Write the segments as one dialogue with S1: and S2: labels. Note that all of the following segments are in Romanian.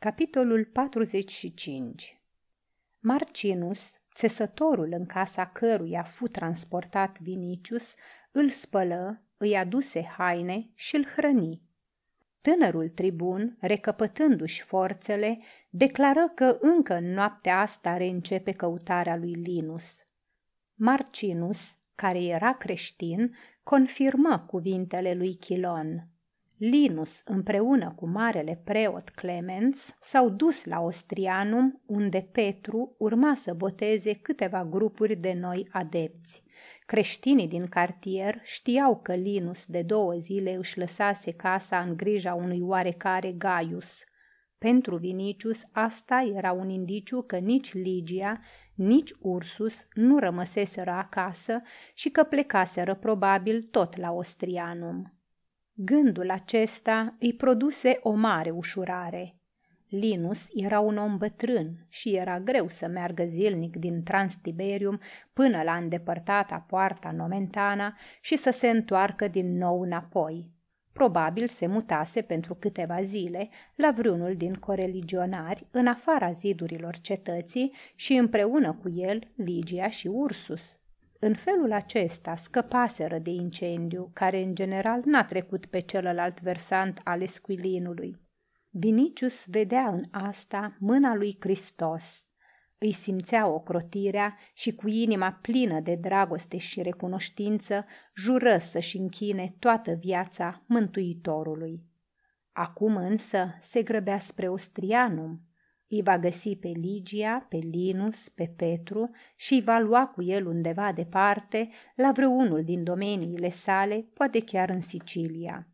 S1: Capitolul 45 Marcinus, țesătorul în casa căruia fu transportat Vinicius, îl spălă, îi aduse haine și îl hrăni. Tânărul tribun, recăpătându-și forțele, declară că încă în noaptea asta reîncepe căutarea lui Linus. Marcinus, care era creștin, confirmă cuvintele lui Chilon. Linus împreună cu marele preot Clemens s-au dus la Ostrianum, unde Petru urma să boteze câteva grupuri de noi adepți. Creștinii din cartier știau că Linus de două zile își lăsase casa în grija unui oarecare Gaius. Pentru Vinicius asta era un indiciu că nici Ligia, nici Ursus nu rămăseseră acasă și că plecaseră probabil tot la Ostrianum. Gândul acesta îi produse o mare ușurare. Linus era un om bătrân și era greu să meargă zilnic din Transtiberium până la îndepărtata poarta Nomentana și să se întoarcă din nou înapoi. Probabil se mutase pentru câteva zile la vreunul din coreligionari în afara zidurilor cetății și împreună cu el Ligia și Ursus. În felul acesta scăpaseră de incendiu, care în general n-a trecut pe celălalt versant al esquilinului. Vinicius vedea în asta mâna lui Hristos. Îi simțea ocrotirea și cu inima plină de dragoste și recunoștință jură să-și închine toată viața Mântuitorului. Acum însă se grăbea spre Ostrianum, îi va găsi pe Ligia, pe Linus, pe Petru și îi va lua cu el undeva departe, la vreunul din domeniile sale, poate chiar în Sicilia.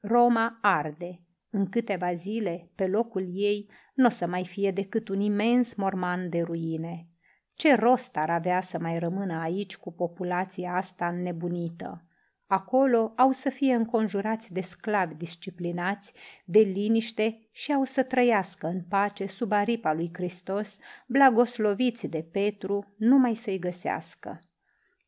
S1: Roma arde. În câteva zile, pe locul ei, nu o să mai fie decât un imens morman de ruine. Ce rost ar avea să mai rămână aici cu populația asta înnebunită? Acolo au să fie înconjurați de sclavi disciplinați, de liniște și au să trăiască în pace sub aripa lui Hristos, blagosloviți de Petru, numai să-i găsească.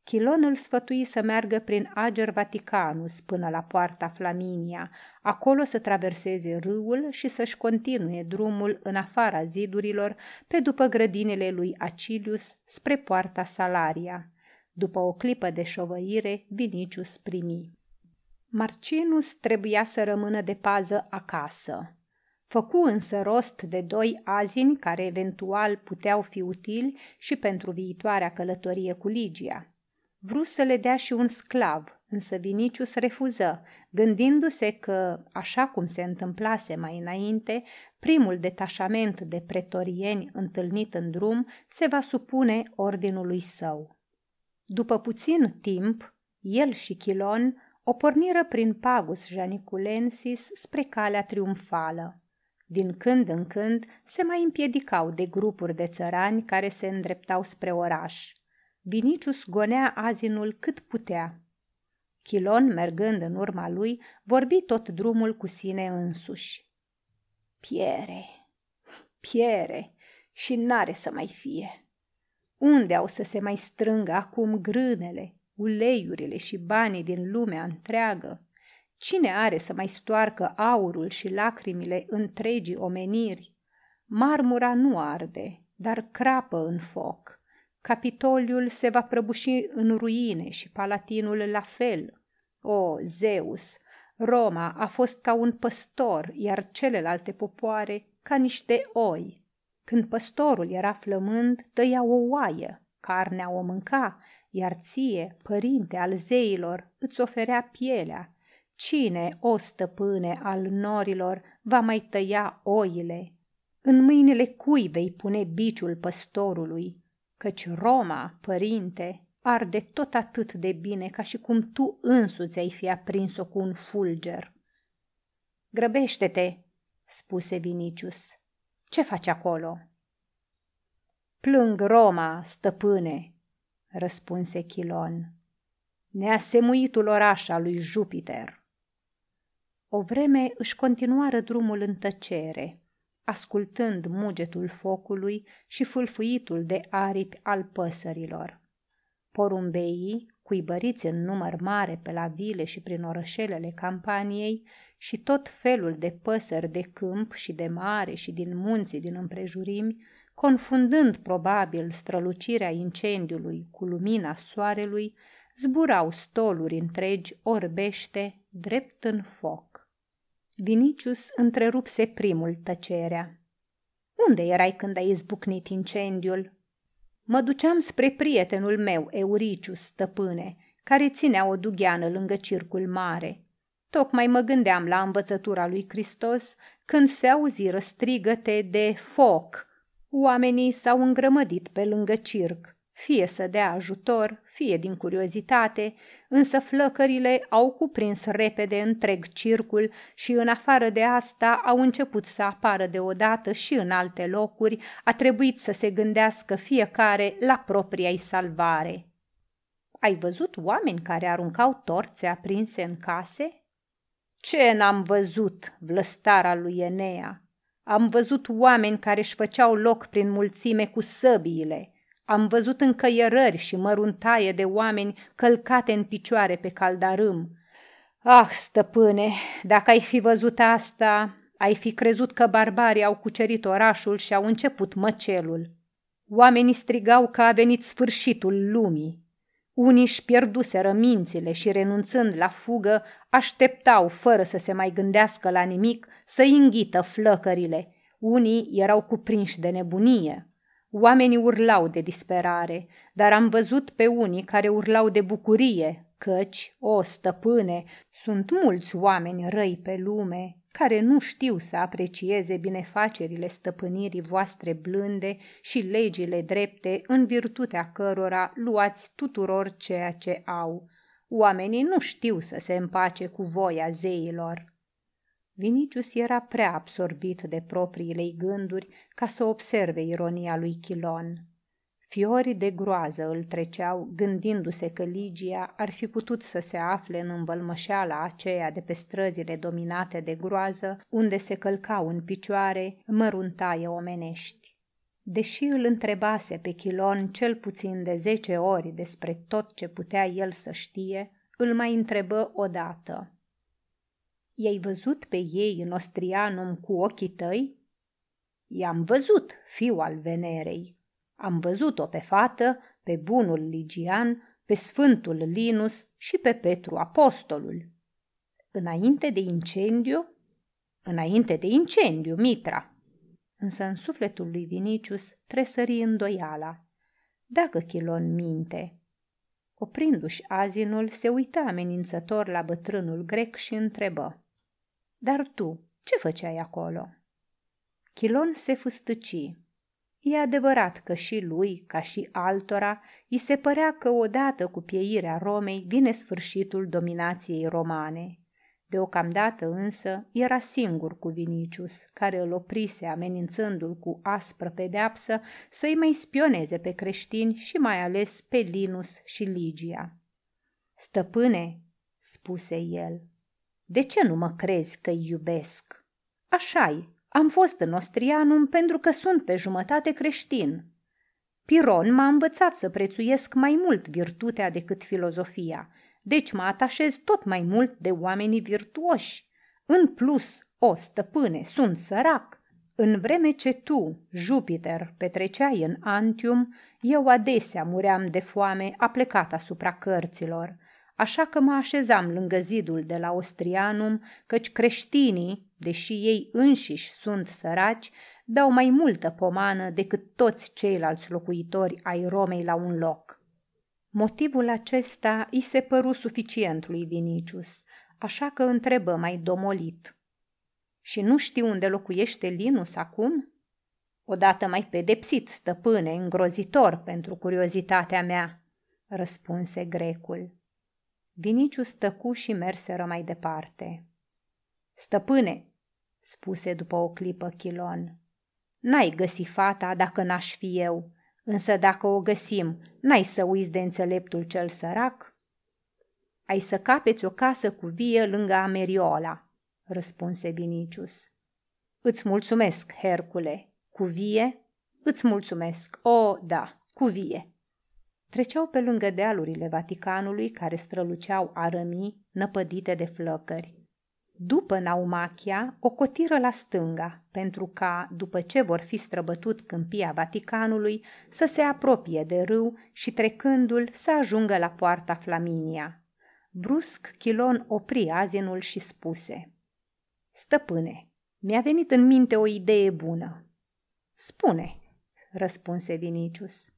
S1: Chilon îl sfătui să meargă prin Ager Vaticanus până la poarta Flaminia, acolo să traverseze râul și să-și continue drumul în afara zidurilor pe după grădinile lui Acilius spre poarta Salaria. După o clipă de șovăire, Vinicius primi. Marcinus trebuia să rămână de pază acasă. Făcu însă rost de doi azini care eventual puteau fi utili și pentru viitoarea călătorie cu Ligia. Vru să le dea și un sclav, însă Vinicius refuză, gândindu-se că, așa cum se întâmplase mai înainte, primul detașament de pretorieni întâlnit în drum se va supune ordinului său. După puțin timp, el și Chilon o porniră prin Pagus Janiculensis spre calea triumfală. Din când în când se mai împiedicau de grupuri de țărani care se îndreptau spre oraș. Vinicius gonea azinul cât putea. Chilon, mergând în urma lui, vorbi tot drumul cu sine însuși. Piere, piere și n-are să mai fie. Unde au să se mai strângă acum grânele, uleiurile și banii din lumea întreagă? Cine are să mai stoarcă aurul și lacrimile întregii omeniri? Marmura nu arde, dar crapă în foc. Capitoliul se va prăbuși în ruine și palatinul la fel. O, Zeus, Roma a fost ca un păstor, iar celelalte popoare ca niște oi. Când păstorul era flămând, tăia o oaie, carnea o mânca, iar ție, părinte al zeilor, îți oferea pielea. Cine, o stăpâne al norilor, va mai tăia oile? În mâinile cui vei pune biciul păstorului? Căci Roma, părinte, arde tot atât de bine ca și cum tu însuți ai fi aprins-o cu un fulger. Grăbește-te, spuse Vinicius. Ce faci acolo?" Plâng Roma, stăpâne," răspunse Chilon. Neasemuitul oraș al lui Jupiter." O vreme își continuară drumul în tăcere, ascultând mugetul focului și fâlfâitul de aripi al păsărilor. Porumbeii, cuibăriți în număr mare pe la vile și prin orășelele campaniei, și tot felul de păsări de câmp și de mare și din munții din împrejurimi, confundând probabil strălucirea incendiului cu lumina soarelui, zburau stoluri întregi orbește drept în foc. Vinicius întrerupse primul tăcerea. Unde erai când a izbucnit incendiul? Mă duceam spre prietenul meu, Euricius, stăpâne, care ținea o dugheană lângă circul mare. Tocmai mă gândeam la învățătura lui Hristos când se auziră strigăte de foc. Oamenii s-au îngrămădit pe lângă circ fie să dea ajutor, fie din curiozitate, însă flăcările au cuprins repede întreg circul și în afară de asta au început să apară deodată și în alte locuri, a trebuit să se gândească fiecare la propria-i salvare. Ai văzut oameni care aruncau torțe aprinse în case? Ce n-am văzut, vlăstara lui Enea? Am văzut oameni care își făceau loc prin mulțime cu săbiile – am văzut încăierări și măruntaie de oameni călcate în picioare pe caldarâm. Ah, stăpâne, dacă ai fi văzut asta, ai fi crezut că barbarii au cucerit orașul și au început măcelul. Oamenii strigau că a venit sfârșitul lumii. Unii își pierduseră mințile și renunțând la fugă, așteptau, fără să se mai gândească la nimic, să înghită flăcările. Unii erau cuprinși de nebunie. Oamenii urlau de disperare, dar am văzut pe unii care urlau de bucurie, căci, o stăpâne, sunt mulți oameni răi pe lume care nu știu să aprecieze binefacerile stăpânirii voastre blânde și legile drepte în virtutea cărora luați tuturor ceea ce au. Oamenii nu știu să se împace cu voia zeilor. Vinicius era prea absorbit de propriile gânduri ca să observe ironia lui Chilon. Fiorii de groază îl treceau, gândindu-se că Ligia ar fi putut să se afle în învălmășeala aceea de pe străzile dominate de groază, unde se călcau în picioare măruntaie omenești. Deși îl întrebase pe Chilon cel puțin de zece ori despre tot ce putea el să știe, îl mai întrebă odată – I-ai văzut pe ei în Ostrianum cu ochii tăi? I-am văzut, fiu al Venerei. Am văzut-o pe fată, pe bunul Ligian, pe sfântul Linus și pe Petru apostolul. Înainte de incendiu? Înainte de incendiu, Mitra. Însă în sufletul lui Vinicius tresări îndoiala. Dacă Chilon minte, Oprindu-și azinul, se uită amenințător la bătrânul grec și întrebă. Dar tu, ce făceai acolo? Chilon se fustăci. E adevărat că și lui, ca și altora, îi se părea că odată cu pieirea Romei vine sfârșitul dominației romane. Deocamdată însă era singur cu Vinicius, care îl oprise amenințându-l cu aspră pedeapsă să-i mai spioneze pe creștini și mai ales pe Linus și Ligia. Stăpâne, spuse el, de ce nu mă crezi că-i iubesc? Așa-i, am fost în Ostrianum pentru că sunt pe jumătate creștin. Piron m-a învățat să prețuiesc mai mult virtutea decât filozofia, deci mă atașez tot mai mult de oamenii virtuoși. În plus, o stăpâne, sunt sărac. În vreme ce tu, Jupiter, petreceai în Antium, eu adesea muream de foame aplecat asupra cărților – așa că mă așezam lângă zidul de la Ostrianum, căci creștinii, deși ei înșiși sunt săraci, dau mai multă pomană decât toți ceilalți locuitori ai Romei la un loc. Motivul acesta îi se păru suficient lui Vinicius, așa că întrebă mai domolit. Și nu știu unde locuiește Linus acum? Odată mai pedepsit, stăpâne, îngrozitor pentru curiozitatea mea, răspunse grecul. Viniciu stăcu și merseră mai departe. Stăpâne, spuse după o clipă Chilon, n-ai găsi fata dacă n-aș fi eu, însă dacă o găsim, n-ai să uiți de înțeleptul cel sărac? Ai să capeți o casă cu vie lângă Ameriola, răspunse Vinicius. Îți mulțumesc, Hercule. Cu vie? Îți mulțumesc. O, da, cu vie. Treceau pe lângă dealurile Vaticanului care străluceau arămii năpădite de flăcări. După Naumachia, o cotiră la stânga, pentru ca, după ce vor fi străbătut câmpia Vaticanului, să se apropie de râu și trecându-l să ajungă la poarta Flaminia. Brusc, Chilon opri azinul și spuse Stăpâne, mi-a venit în minte o idee bună. Spune, răspunse Vinicius.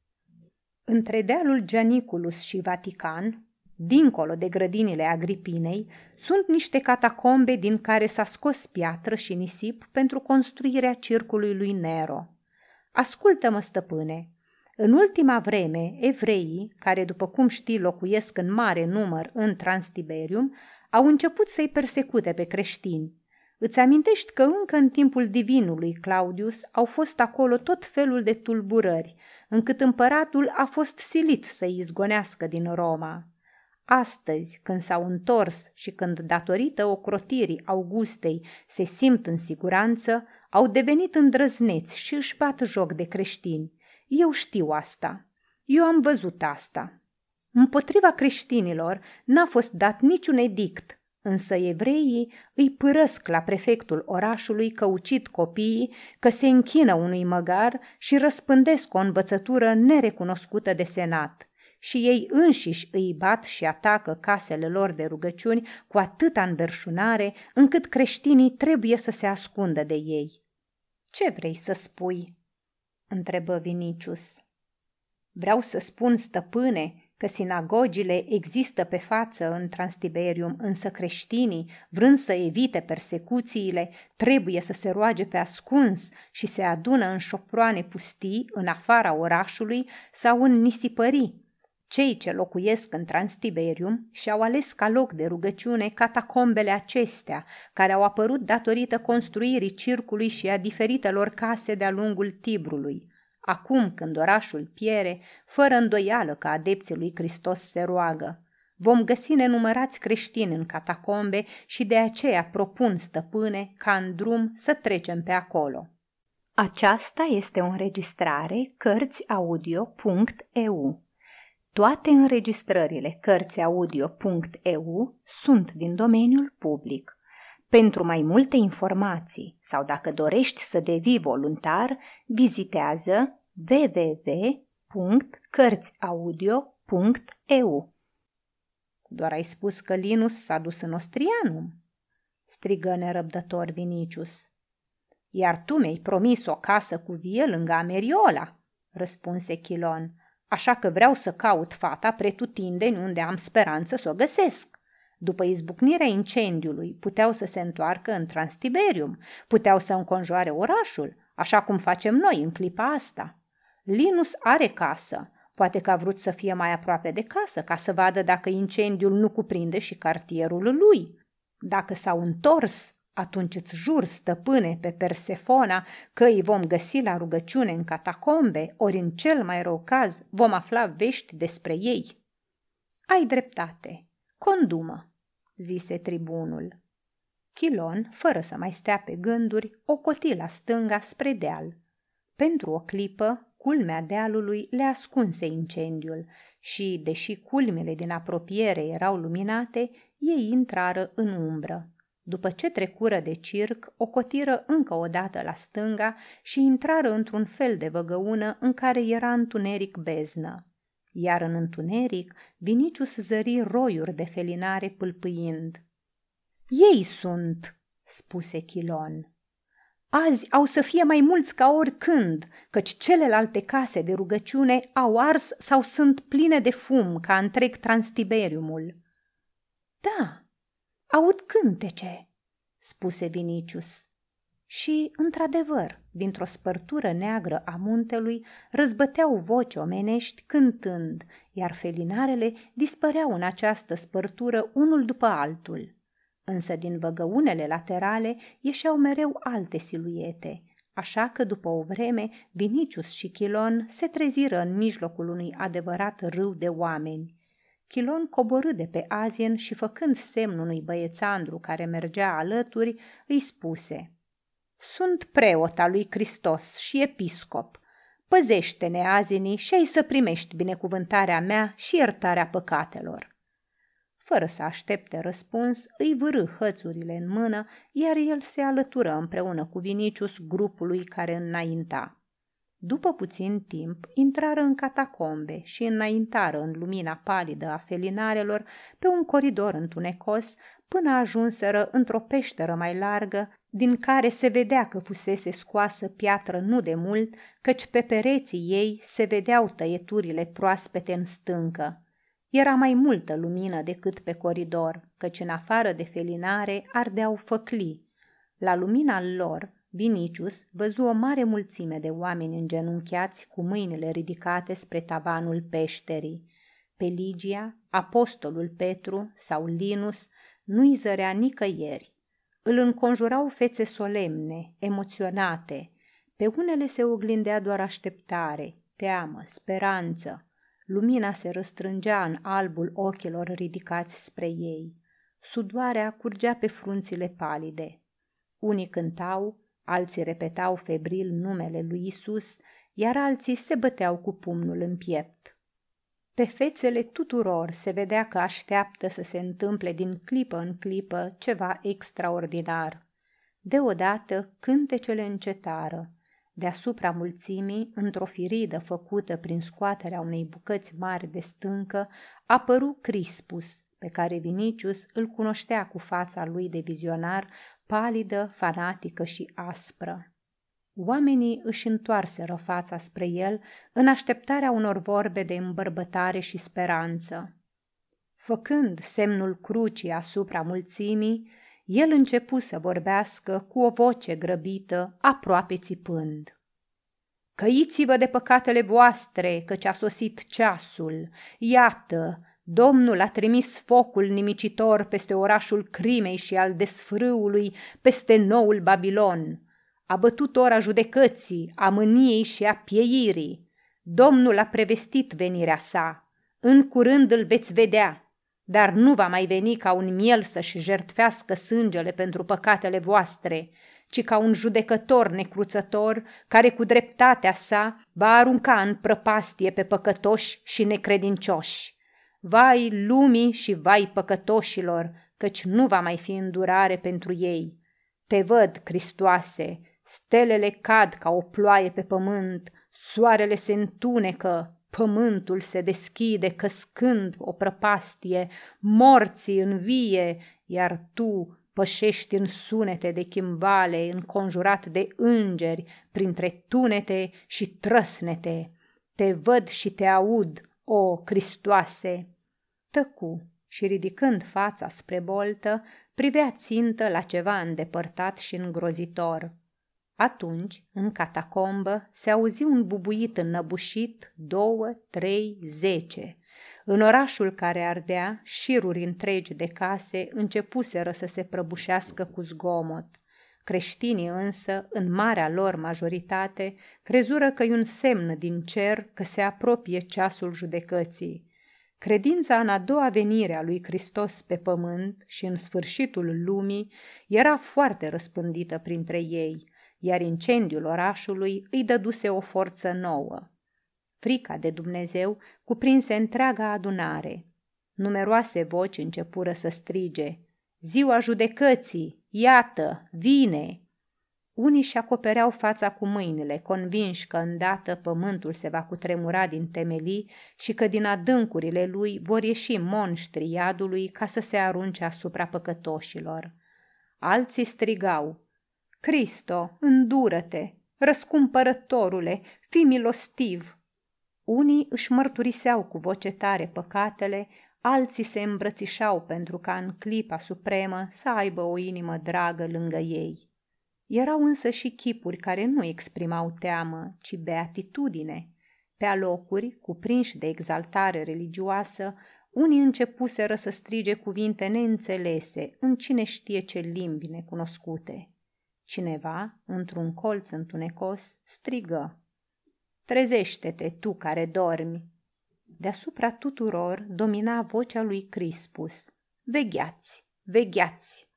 S1: Între dealul Gianiculus și Vatican, dincolo de grădinile Agripinei, sunt niște catacombe din care s-a scos piatră și nisip pentru construirea circului lui Nero. Ascultă-mă, stăpâne, în ultima vreme, evreii, care după cum știi locuiesc în mare număr în Transtiberium, au început să-i persecute pe creștini. Îți amintești că încă în timpul divinului Claudius au fost acolo tot felul de tulburări, încât împăratul a fost silit să-i izgonească din Roma. Astăzi, când s-au întors și când, datorită ocrotirii Augustei, se simt în siguranță, au devenit îndrăzneți și își bat joc de creștini. Eu știu asta. Eu am văzut asta. Împotriva creștinilor n-a fost dat niciun edict, însă evreii îi părăsc la prefectul orașului că ucid copiii, că se închină unui măgar și răspândesc o învățătură nerecunoscută de senat și ei înșiși îi bat și atacă casele lor de rugăciuni cu atâta înverșunare încât creștinii trebuie să se ascundă de ei. Ce vrei să spui?" întrebă Vinicius. Vreau să spun, stăpâne, că sinagogile există pe față în Transtiberium, însă creștinii, vrând să evite persecuțiile, trebuie să se roage pe ascuns și se adună în șoproane pustii, în afara orașului sau în nisipării, cei ce locuiesc în Transtiberium și-au ales ca loc de rugăciune catacombele acestea, care au apărut datorită construirii circului și a diferitelor case de-a lungul Tibrului. Acum, când orașul piere, fără îndoială că adepții lui Hristos se roagă. Vom găsi nenumărați creștini în catacombe și de aceea propun, stăpâne, ca în drum să trecem pe acolo. Aceasta este o înregistrare Cărțiaudio.eu toate înregistrările Cărțiaudio.eu sunt din domeniul public. Pentru mai multe informații sau dacă dorești să devii voluntar, vizitează www.cărțiaudio.eu Doar ai spus că Linus s-a dus în Ostrianum, strigă nerăbdător Vinicius. Iar tu mi-ai promis o casă cu vie lângă Ameriola, răspunse Chilon așa că vreau să caut fata pretutindeni unde am speranță să o găsesc. După izbucnirea incendiului, puteau să se întoarcă în Transtiberium, puteau să înconjoare orașul, așa cum facem noi în clipa asta. Linus are casă, poate că a vrut să fie mai aproape de casă, ca să vadă dacă incendiul nu cuprinde și cartierul lui. Dacă s-au întors, atunci îți jur, stăpâne, pe Persefona, că îi vom găsi la rugăciune în catacombe, ori în cel mai rău caz vom afla vești despre ei. Ai dreptate. Condumă, zise tribunul. Chilon, fără să mai stea pe gânduri, o coti la stânga spre deal. Pentru o clipă, culmea dealului le ascunse incendiul și, deși culmele din apropiere erau luminate, ei intrară în umbră. După ce trecură de circ, o cotiră încă o dată la stânga și intrară într-un fel de văgăună în care era întuneric beznă. Iar în întuneric, Vinicius zări roiuri de felinare pâlpâind. Ei sunt, spuse Chilon. Azi au să fie mai mulți ca oricând, căci celelalte case de rugăciune au ars sau sunt pline de fum ca întreg Transtiberiumul. Da, Aud cântece, spuse Vinicius. Și, într-adevăr, dintr-o spărtură neagră a muntelui răzbăteau voci omenești cântând, iar felinarele dispăreau în această spărtură unul după altul. Însă din văgăunele laterale ieșeau mereu alte siluete, așa că după o vreme Vinicius și Chilon se treziră în mijlocul unui adevărat râu de oameni. Chilon coborâ de pe azien și făcând semnul unui băiețandru care mergea alături, îi spuse Sunt preot al lui Hristos și episcop. Păzește-ne azinii și ai să primești binecuvântarea mea și iertarea păcatelor. fără să aștepte răspuns, îi vârâ hățurile în mână, iar el se alătură împreună cu Vinicius grupului care înainta. După puțin timp, intrară în catacombe și înaintară în lumina palidă a felinarelor pe un coridor întunecos până ajunseră într-o peșteră mai largă, din care se vedea că fusese scoasă piatră nu de mult, căci pe pereții ei se vedeau tăieturile proaspete în stâncă. Era mai multă lumină decât pe coridor, căci în afară de felinare ardeau făclii. La lumina lor, Vinicius văzu o mare mulțime de oameni îngenunchiați cu mâinile ridicate spre tavanul peșterii. Pe Ligia, apostolul Petru sau Linus nu-i zărea nicăieri. Îl înconjurau fețe solemne, emoționate. Pe unele se oglindea doar așteptare, teamă, speranță. Lumina se răstrângea în albul ochilor ridicați spre ei. Sudoarea curgea pe frunțile palide. Unii cântau, alții repetau febril numele lui Isus, iar alții se băteau cu pumnul în piept. Pe fețele tuturor se vedea că așteaptă să se întâmple din clipă în clipă ceva extraordinar. Deodată cântecele încetară. Deasupra mulțimii, într-o firidă făcută prin scoaterea unei bucăți mari de stâncă, apăru Crispus, pe care Vinicius îl cunoștea cu fața lui de vizionar, palidă, fanatică și aspră. Oamenii își întoarseră fața spre el în așteptarea unor vorbe de îmbărbătare și speranță. Făcând semnul crucii asupra mulțimii, el începu să vorbească cu o voce grăbită, aproape țipând. Căiți-vă de păcatele voastre, căci a sosit ceasul. Iată, Domnul a trimis focul nimicitor peste orașul crimei și al desfrâului, peste noul Babilon. A bătut ora judecății, a mâniei și a pieirii. Domnul a prevestit venirea sa. În curând îl veți vedea, dar nu va mai veni ca un miel să-și jertfească sângele pentru păcatele voastre, ci ca un judecător necruțător care cu dreptatea sa va arunca în prăpastie pe păcătoși și necredincioși. Vai lumii și vai păcătoșilor, căci nu va mai fi îndurare pentru ei. Te văd, Cristoase, stelele cad ca o ploaie pe pământ, soarele se întunecă, pământul se deschide căscând o prăpastie, morții învie, iar tu pășești în sunete de chimbale, înconjurat de îngeri, printre tunete și trăsnete. Te văd și te aud, o, Cristoase! Tăcu și ridicând fața spre boltă, privea țintă la ceva îndepărtat și îngrozitor. Atunci, în catacombă, se auzi un bubuit înnăbușit, două, trei, zece. În orașul care ardea, șiruri întregi de case începuseră să se prăbușească cu zgomot. Creștinii însă, în marea lor majoritate, crezură că e un semn din cer că se apropie ceasul judecății. Credința în a doua venire a lui Hristos pe pământ și în sfârșitul lumii era foarte răspândită printre ei, iar incendiul orașului îi dăduse o forță nouă. Frica de Dumnezeu cuprinse întreaga adunare. Numeroase voci începură să strige, Ziua judecății, iată, vine! Unii și acopereau fața cu mâinile, convinși că îndată pământul se va cutremura din temelii și că din adâncurile lui vor ieși monștri iadului ca să se arunce asupra păcătoșilor. Alții strigau, Cristo, îndură-te! Răscumpărătorule, fi milostiv! Unii își mărturiseau cu voce tare păcatele, alții se îmbrățișau pentru ca în clipa supremă să aibă o inimă dragă lângă ei. Erau însă și chipuri care nu exprimau teamă, ci beatitudine. Pe alocuri, cuprinși de exaltare religioasă, unii începuseră să strige cuvinte neînțelese în cine știe ce limbi necunoscute. Cineva, într-un colț întunecos, strigă. Trezește-te, tu care dormi! Deasupra tuturor domina vocea lui Crispus. Vegheați, vegheați!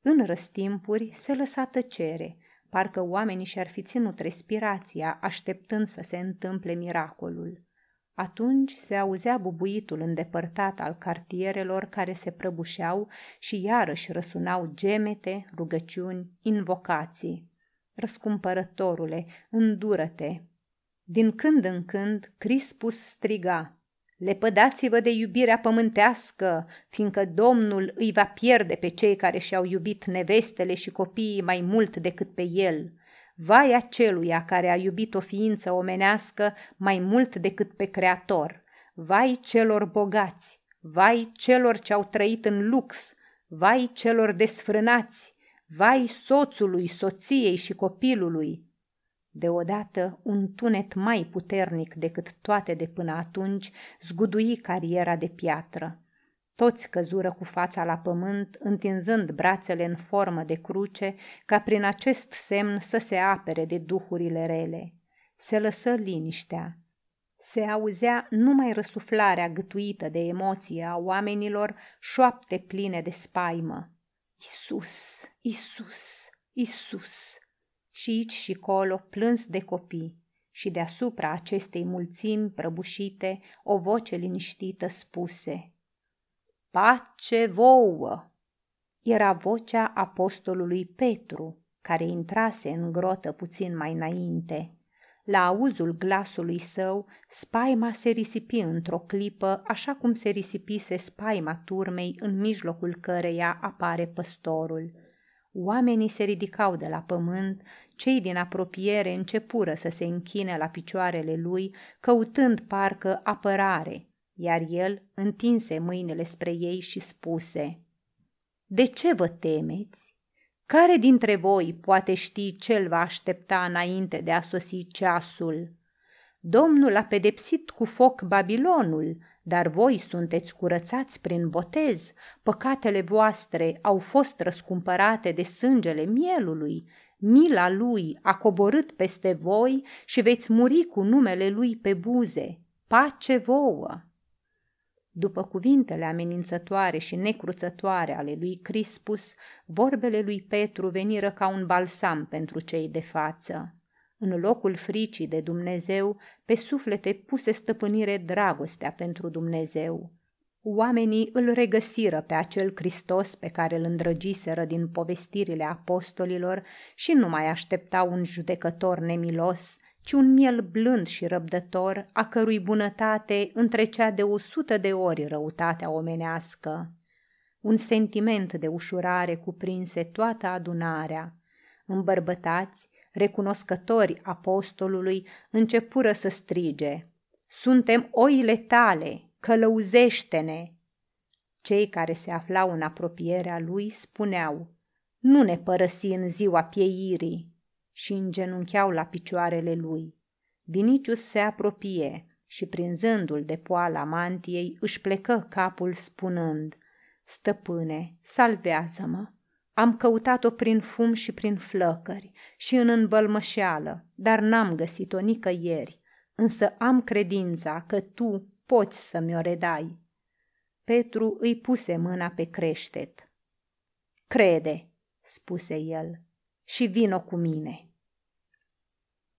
S1: În răstimpuri se lăsa tăcere, parcă oamenii și-ar fi ținut respirația, așteptând să se întâmple miracolul. Atunci se auzea bubuitul îndepărtat al cartierelor care se prăbușeau și iarăși răsunau gemete, rugăciuni, invocații. Răscumpărătorule, îndură-te! Din când în când, Crispus striga, Lepădați-vă de iubirea pământească, fiindcă Domnul îi va pierde pe cei care și-au iubit nevestele și copiii mai mult decât pe el. Vai aceluia care a iubit o ființă omenească mai mult decât pe Creator. Vai celor bogați, vai celor ce au trăit în lux, vai celor desfrânați, vai soțului, soției și copilului. Deodată un tunet mai puternic decât toate de până atunci zgudui cariera de piatră. Toți căzură cu fața la pământ, întinzând brațele în formă de cruce, ca prin acest semn să se apere de duhurile rele. Se lăsă liniștea. Se auzea numai răsuflarea gătuită de emoție a oamenilor, șoapte pline de spaimă. Isus, Isus, Isus! Și aici și colo plâns de copii și deasupra acestei mulțimi prăbușite o voce liniștită spuse – Pace vouă! Era vocea apostolului Petru, care intrase în grotă puțin mai înainte. La auzul glasului său, spaima se risipi într-o clipă, așa cum se risipise spaima turmei în mijlocul căreia apare păstorul. Oamenii se ridicau de la pământ, cei din apropiere începură să se închine la picioarele lui, căutând parcă apărare, iar el întinse mâinile spre ei și spuse, De ce vă temeți? Care dintre voi poate ști ce va aștepta înainte de a sosi ceasul? Domnul a pedepsit cu foc Babilonul, dar voi sunteți curățați prin botez, păcatele voastre au fost răscumpărate de sângele mielului, mila lui a coborât peste voi și veți muri cu numele lui pe buze. Pace vouă! După cuvintele amenințătoare și necruțătoare ale lui Crispus, vorbele lui Petru veniră ca un balsam pentru cei de față. În locul fricii de Dumnezeu, pe suflete puse stăpânire dragostea pentru Dumnezeu. Oamenii îl regăsiră pe acel Hristos pe care îl îndrăgiseră din povestirile apostolilor și nu mai așteptau un judecător nemilos, ci un miel blând și răbdător, a cărui bunătate întrecea de o sută de ori răutatea omenească. Un sentiment de ușurare cuprinse toată adunarea. Îmbărbătați, recunoscători apostolului, începură să strige, Suntem oile tale, călăuzește-ne! Cei care se aflau în apropierea lui spuneau, Nu ne părăsi în ziua pieirii! și îngenuncheau la picioarele lui. Vinicius se apropie și, prinzându-l de poala mantiei, își plecă capul spunând, Stăpâne, salvează-mă! Am căutat-o prin fum și prin flăcări și în învălmășeală, dar n-am găsit-o nicăieri, însă am credința că tu poți să mi-o redai. Petru îi puse mâna pe creștet. Crede, spuse el, și vino cu mine.